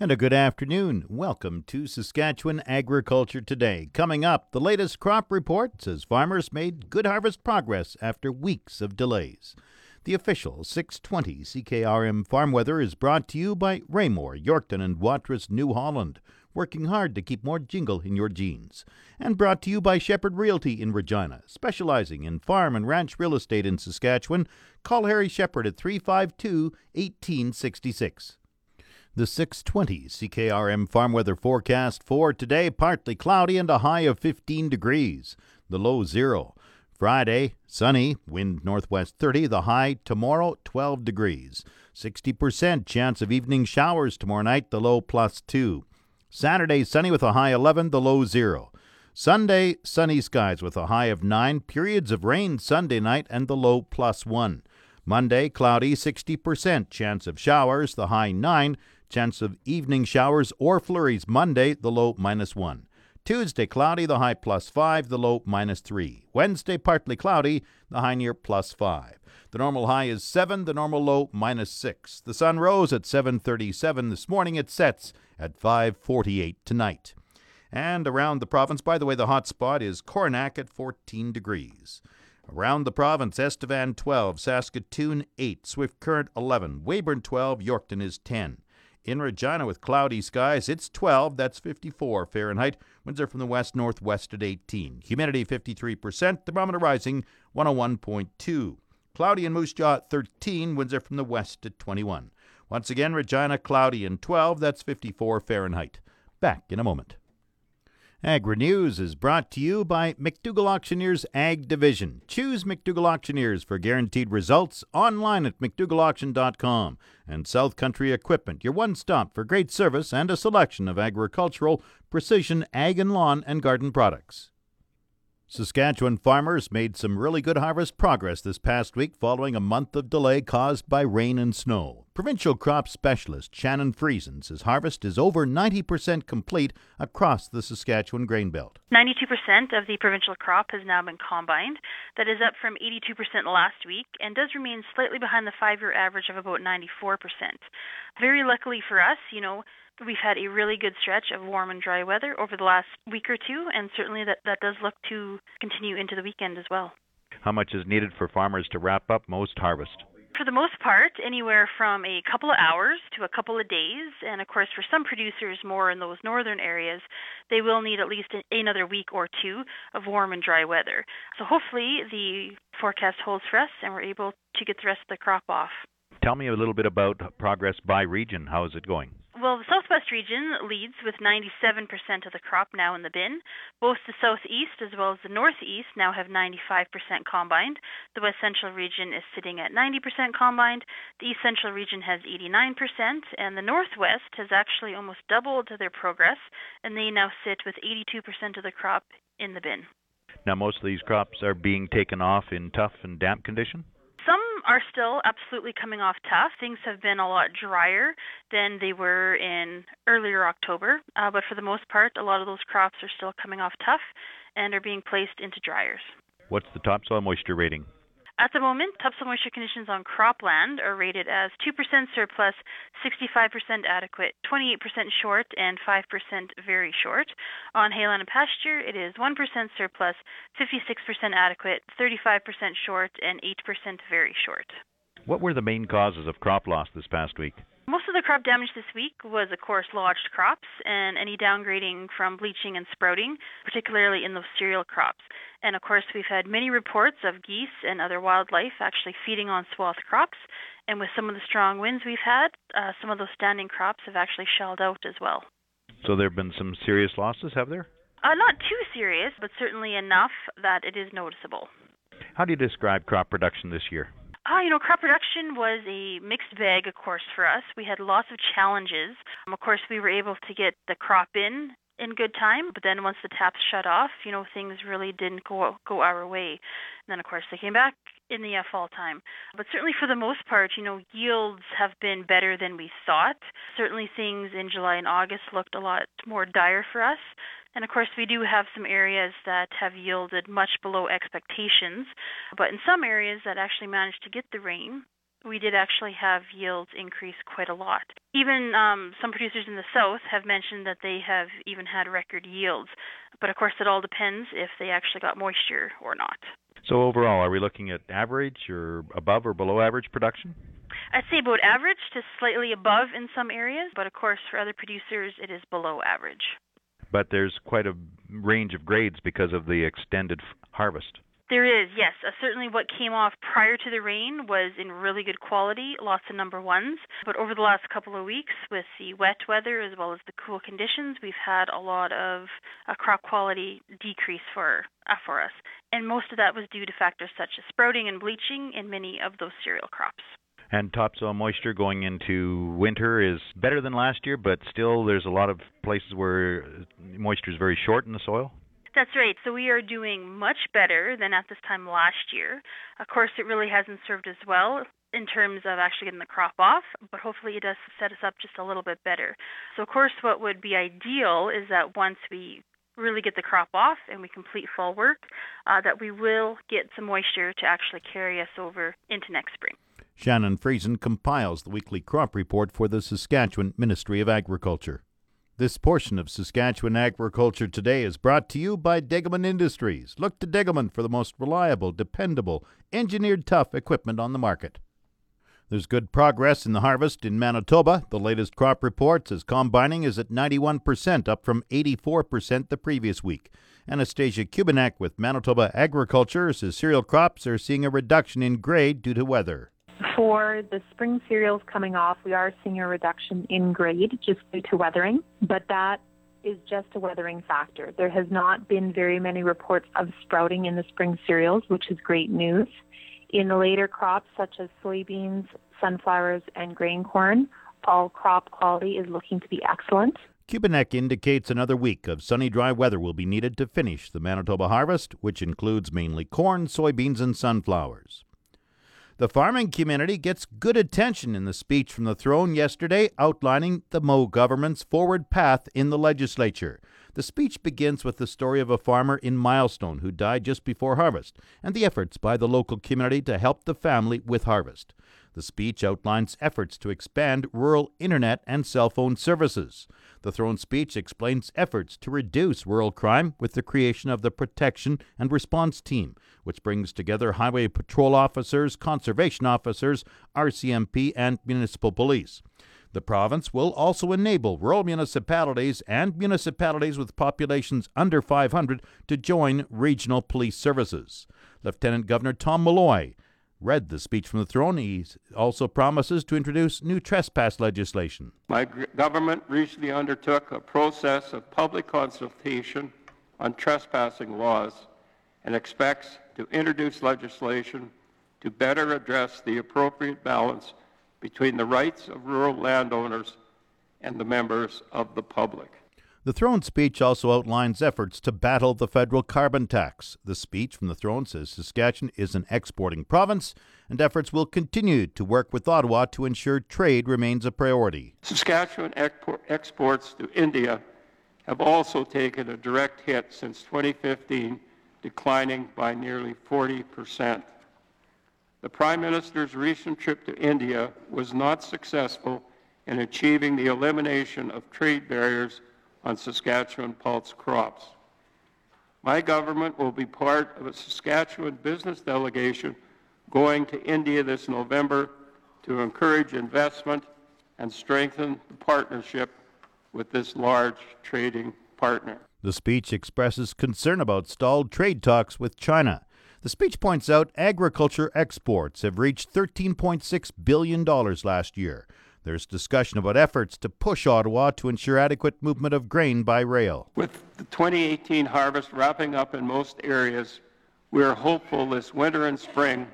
And a good afternoon. Welcome to Saskatchewan Agriculture Today. Coming up, the latest crop report says farmers made good harvest progress after weeks of delays. The official 620 CKRM farm weather is brought to you by Raymore, Yorkton, and Watrous, New Holland, working hard to keep more jingle in your jeans. And brought to you by Shepherd Realty in Regina, specializing in farm and ranch real estate in Saskatchewan. Call Harry Shepherd at 352 1866. The 620 CKRM farm weather forecast for today partly cloudy and a high of 15 degrees, the low zero. Friday, sunny, wind northwest 30, the high tomorrow 12 degrees. 60% chance of evening showers tomorrow night, the low plus 2. Saturday, sunny with a high 11, the low 0. Sunday, sunny skies with a high of 9, periods of rain Sunday night, and the low plus 1. Monday, cloudy, 60% chance of showers, the high 9. Chance of evening showers or flurries Monday, the low minus 1. Tuesday, cloudy, the high plus 5, the low minus 3. Wednesday, partly cloudy, the high near plus 5. The normal high is 7, the normal low minus 6. The sun rose at 7:37 this morning. It sets at 5:48 tonight. And around the province, by the way, the hot spot is Coronach at 14 degrees. Around the province, Estevan 12, Saskatoon 8, Swift Current 11, Weyburn 12, Yorkton is 10. In Regina with cloudy skies, it's 12, that's 54 Fahrenheit. Winds are from the west northwest at 18. Humidity 53%, thermometer rising 101.2. Cloudy in Moose Jaw at 13, winds are from the west at 21. Once again, Regina cloudy and 12, that's 54 Fahrenheit. Back in a moment. Agri News is brought to you by McDougall Auctioneers Ag Division. Choose McDougall Auctioneers for guaranteed results online at McDougallAuction.com. And South Country Equipment, your one stop for great service and a selection of agricultural, precision, ag and lawn and garden products. Saskatchewan farmers made some really good harvest progress this past week following a month of delay caused by rain and snow. Provincial crop specialist Shannon Friesen says harvest is over 90% complete across the Saskatchewan grain belt. 92% of the provincial crop has now been combined. That is up from 82% last week and does remain slightly behind the five year average of about 94%. Very luckily for us, you know, we've had a really good stretch of warm and dry weather over the last week or two, and certainly that, that does look to continue into the weekend as well. How much is needed for farmers to wrap up most harvest? For the most part, anywhere from a couple of hours to a couple of days. And of course, for some producers more in those northern areas, they will need at least another week or two of warm and dry weather. So hopefully the forecast holds for us and we're able to get the rest of the crop off. Tell me a little bit about progress by region. How is it going? Well, the southwest region leads with 97% of the crop now in the bin. Both the southeast as well as the northeast now have 95% combined. The west central region is sitting at 90% combined. The east central region has 89%, and the northwest has actually almost doubled their progress, and they now sit with 82% of the crop in the bin. Now, most of these crops are being taken off in tough and damp condition? Are still absolutely coming off tough. Things have been a lot drier than they were in earlier October, uh, but for the most part, a lot of those crops are still coming off tough and are being placed into dryers. What's the topsoil moisture rating? At the moment, topsoil moisture conditions on cropland are rated as 2% surplus, 65% adequate, 28% short, and 5% very short. On hayland and pasture, it is 1% surplus, 56% adequate, 35% short, and 8% very short. What were the main causes of crop loss this past week? Most of the crop damage this week was, of course, lodged crops and any downgrading from bleaching and sprouting, particularly in those cereal crops. And of course, we've had many reports of geese and other wildlife actually feeding on swath crops. And with some of the strong winds we've had, uh, some of those standing crops have actually shelled out as well. So there have been some serious losses, have there? Uh, not too serious, but certainly enough that it is noticeable. How do you describe crop production this year? Ah, you know, crop production was a mixed bag, of course, for us. We had lots of challenges. Um, of course, we were able to get the crop in in good time, but then once the taps shut off, you know, things really didn't go go our way. And then, of course, they came back in the uh, fall time. But certainly, for the most part, you know, yields have been better than we thought. Certainly, things in July and August looked a lot more dire for us. And of course, we do have some areas that have yielded much below expectations, but in some areas that actually managed to get the rain, we did actually have yields increase quite a lot. Even um, some producers in the south have mentioned that they have even had record yields. But of course, it all depends if they actually got moisture or not. So, overall, are we looking at average or above or below average production? I'd say about average to slightly above in some areas, but of course, for other producers, it is below average. But there's quite a range of grades because of the extended harvest. There is, yes. Uh, certainly what came off prior to the rain was in really good quality, lots of number ones. But over the last couple of weeks, with the wet weather as well as the cool conditions, we've had a lot of uh, crop quality decrease for, uh, for us. And most of that was due to factors such as sprouting and bleaching in many of those cereal crops. And topsoil moisture going into winter is better than last year, but still there's a lot of places where moisture is very short in the soil. That's right. So we are doing much better than at this time last year. Of course, it really hasn't served as well in terms of actually getting the crop off, but hopefully it does set us up just a little bit better. So, of course, what would be ideal is that once we really get the crop off and we complete fall work, uh, that we will get some moisture to actually carry us over into next spring. Shannon Friesen compiles the weekly crop report for the Saskatchewan Ministry of Agriculture. This portion of Saskatchewan Agriculture Today is brought to you by Degelman Industries. Look to Degelman for the most reliable, dependable, engineered tough equipment on the market. There's good progress in the harvest in Manitoba. The latest crop report says combining is at 91%, up from 84% the previous week. Anastasia Kubinec with Manitoba Agriculture says cereal crops are seeing a reduction in grade due to weather. For the spring cereals coming off, we are seeing a reduction in grade just due to weathering, but that is just a weathering factor. There has not been very many reports of sprouting in the spring cereals, which is great news. In the later crops, such as soybeans, sunflowers, and grain corn, all crop quality is looking to be excellent. Kubinec indicates another week of sunny, dry weather will be needed to finish the Manitoba harvest, which includes mainly corn, soybeans, and sunflowers. The farming community gets good attention in the speech from the throne yesterday outlining the Moe government's forward path in the legislature. The speech begins with the story of a farmer in Milestone who died just before harvest and the efforts by the local community to help the family with harvest. The speech outlines efforts to expand rural internet and cell phone services. The throne speech explains efforts to reduce rural crime with the creation of the Protection and Response Team, which brings together highway patrol officers, conservation officers, RCMP, and municipal police. The province will also enable rural municipalities and municipalities with populations under 500 to join regional police services. Lieutenant Governor Tom Molloy read the speech from the throne. He also promises to introduce new trespass legislation. My government recently undertook a process of public consultation on trespassing laws and expects to introduce legislation to better address the appropriate balance between the rights of rural landowners and the members of the public. The throne speech also outlines efforts to battle the federal carbon tax. The speech from the throne says Saskatchewan is an exporting province and efforts will continue to work with Ottawa to ensure trade remains a priority. Saskatchewan exports to India have also taken a direct hit since 2015, declining by nearly 40 percent. The Prime Minister's recent trip to India was not successful in achieving the elimination of trade barriers on Saskatchewan pulse crops. My government will be part of a Saskatchewan business delegation going to India this November to encourage investment and strengthen the partnership with this large trading partner. The speech expresses concern about stalled trade talks with China. The speech points out agriculture exports have reached $13.6 billion last year, there's discussion about efforts to push Ottawa to ensure adequate movement of grain by rail. With the 2018 harvest wrapping up in most areas, we are hopeful this winter and spring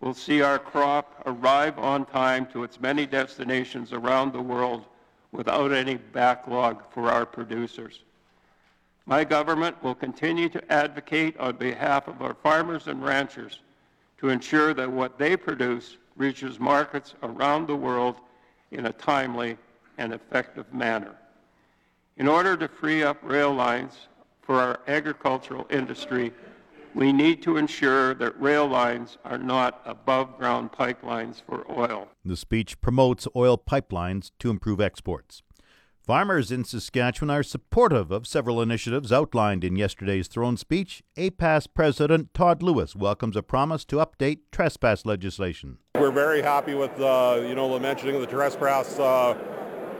will see our crop arrive on time to its many destinations around the world without any backlog for our producers. My government will continue to advocate on behalf of our farmers and ranchers to ensure that what they produce reaches markets around the world in a timely and effective manner. In order to free up rail lines for our agricultural industry, We need to ensure that rail lines are not above ground pipelines for oil. The speech promotes oil pipelines to improve exports. Farmers in Saskatchewan are supportive of several initiatives outlined in yesterday's throne speech. APAS President Todd Lewis welcomes a promise to update trespass legislation. We're very happy with uh, you know the mentioning of the trespass uh,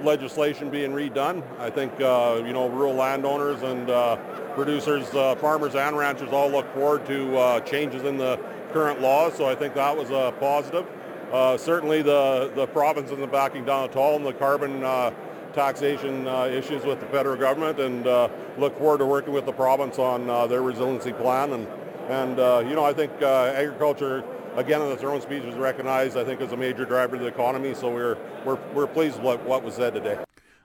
legislation being redone. I think uh, you know rural landowners and uh, producers, uh, farmers and ranchers all look forward to uh, changes in the current laws. So I think that was a positive. certainly the the province isn't backing down at all in the carbon taxation issues with the federal government and look forward to working with the province on their resiliency plan. And, and you know, I think agriculture, again, in its own speech was recognized, I think, as a major driver of the economy. So we're, we're, we're pleased with what, what was said today.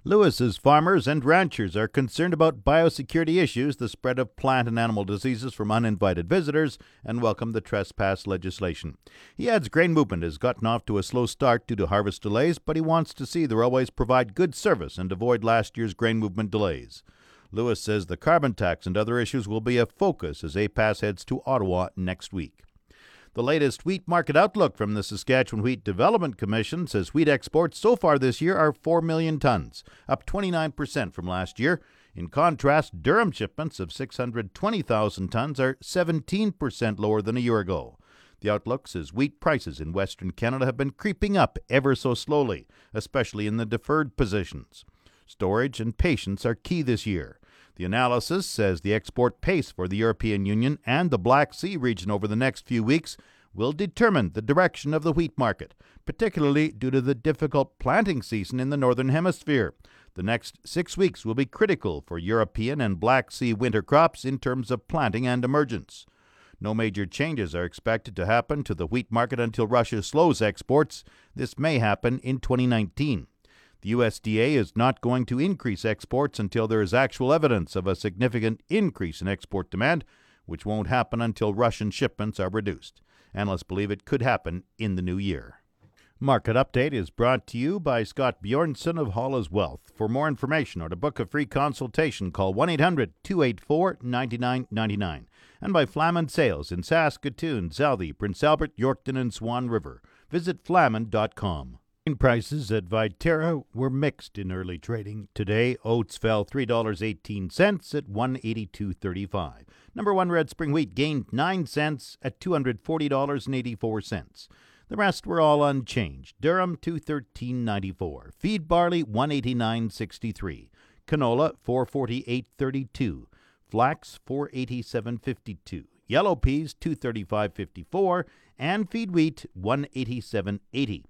Lewis's farmers and ranchers are concerned about biosecurity issues, the spread of plant and animal diseases from uninvited visitors, and welcome the trespass legislation. He adds grain movement has gotten off to a slow start due to harvest delays, but he wants to see the railways provide good service and avoid last year's grain movement delays. Lewis says the carbon tax and other issues will be a focus as APAS heads to Ottawa next week. The latest wheat market outlook from the Saskatchewan Wheat Development Commission says wheat exports so far this year are 4 million tons, up 29% from last year. In contrast, durum shipments of 620,000 tons are 17% lower than a year ago. The outlook says wheat prices in Western Canada have been creeping up ever so slowly, especially in the deferred positions. Storage and patience are key this year. The analysis says the export pace for the European Union and the Black Sea region over the next few weeks will determine the direction of the wheat market, particularly due to the difficult planting season in the Northern Hemisphere. The next six weeks will be critical for European and Black Sea winter crops in terms of planting and emergence. No major changes are expected to happen to the wheat market until Russia slows exports. This may happen in 2019. The USDA is not going to increase exports until there is actual evidence of a significant increase in export demand, which won't happen until Russian shipments are reduced. Analysts believe it could happen in the new year. Market Update is brought to you by Scott Bjornson of Hollis Wealth. For more information or to book a free consultation, call 1 800 284 9999. And by Flaman Sales in Saskatoon, Southey, Prince Albert, Yorkton, and Swan River. Visit flaman.com. Grain prices at Viterra were mixed in early trading. Today, oats fell $3.18 at 182.35. Number 1 red spring wheat gained 9 cents at $240.84. The rest were all unchanged. Durum 213.94, feed barley 189.63, canola 448.32, flax 487.52, yellow peas 235.54, and feed wheat 187.80.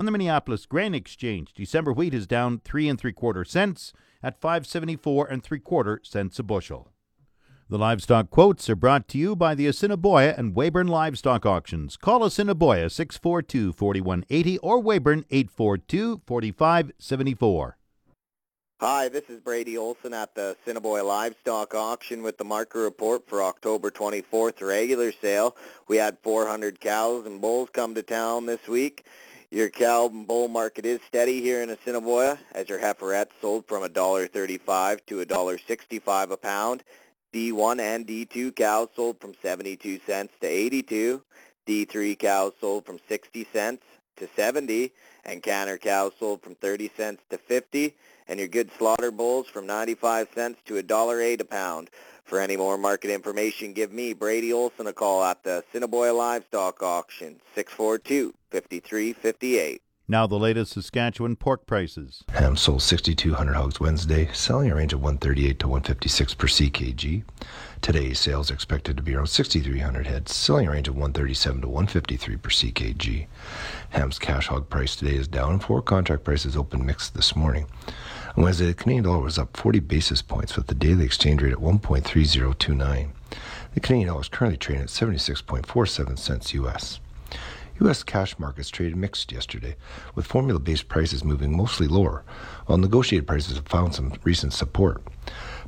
On the Minneapolis Grain Exchange, December wheat is down three and three quarter cents at 574 and three quarter cents a bushel. The livestock quotes are brought to you by the Assiniboia and Weyburn Livestock Auctions. Call Assiniboia 642 4180 or Weyburn 842 4574. Hi, this is Brady Olson at the Assiniboia Livestock Auction with the market report for October 24th regular sale. We had 400 cows and bulls come to town this week. Your cow and bull market is steady here in Assiniboia as your heiferettes sold from $1.35 to $1.65 a pound. D1 and D2 cows sold from 72 cents to 82. D3 cows sold from 60 cents to 70 and canner cows sold from 30 cents to 50 and your good slaughter bulls from 95 cents to $1.08 a pound. For any more market information, give me, Brady Olson, a call at the Assiniboia Livestock Auction, 642-5358. Now the latest Saskatchewan pork prices. Ham sold 6,200 hogs Wednesday, selling a range of 138 to 156 per ckg. Today's sales are expected to be around 6,300 heads, selling a range of 137 to 153 per ckg. Ham's cash hog price today is down, and four contract prices opened mixed this morning. On Wednesday, the Canadian dollar was up 40 basis points with the daily exchange rate at 1.3029. The Canadian dollar is currently trading at 76.47 cents US. U.S. cash markets traded mixed yesterday, with formula based prices moving mostly lower, while negotiated prices have found some recent support.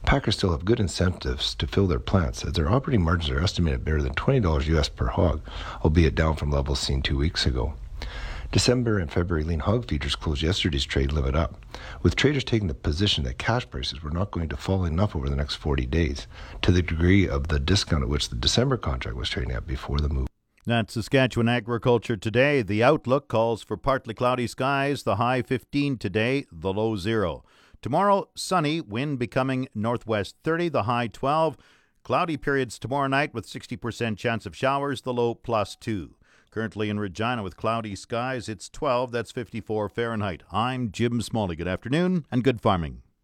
Packers still have good incentives to fill their plants, as their operating margins are estimated better than $20 US per hog, albeit down from levels seen two weeks ago. December and February lean hog feeders closed yesterday's trade limit up, with traders taking the position that cash prices were not going to fall enough over the next 40 days to the degree of the discount at which the December contract was trading at before the move. That's Saskatchewan Agriculture today. The outlook calls for partly cloudy skies, the high 15 today, the low 0. Tomorrow, sunny, wind becoming northwest 30, the high 12. Cloudy periods tomorrow night with 60% chance of showers, the low plus 2. Currently in Regina with cloudy skies, it's 12, that's 54 Fahrenheit. I'm Jim Smalley. Good afternoon and good farming.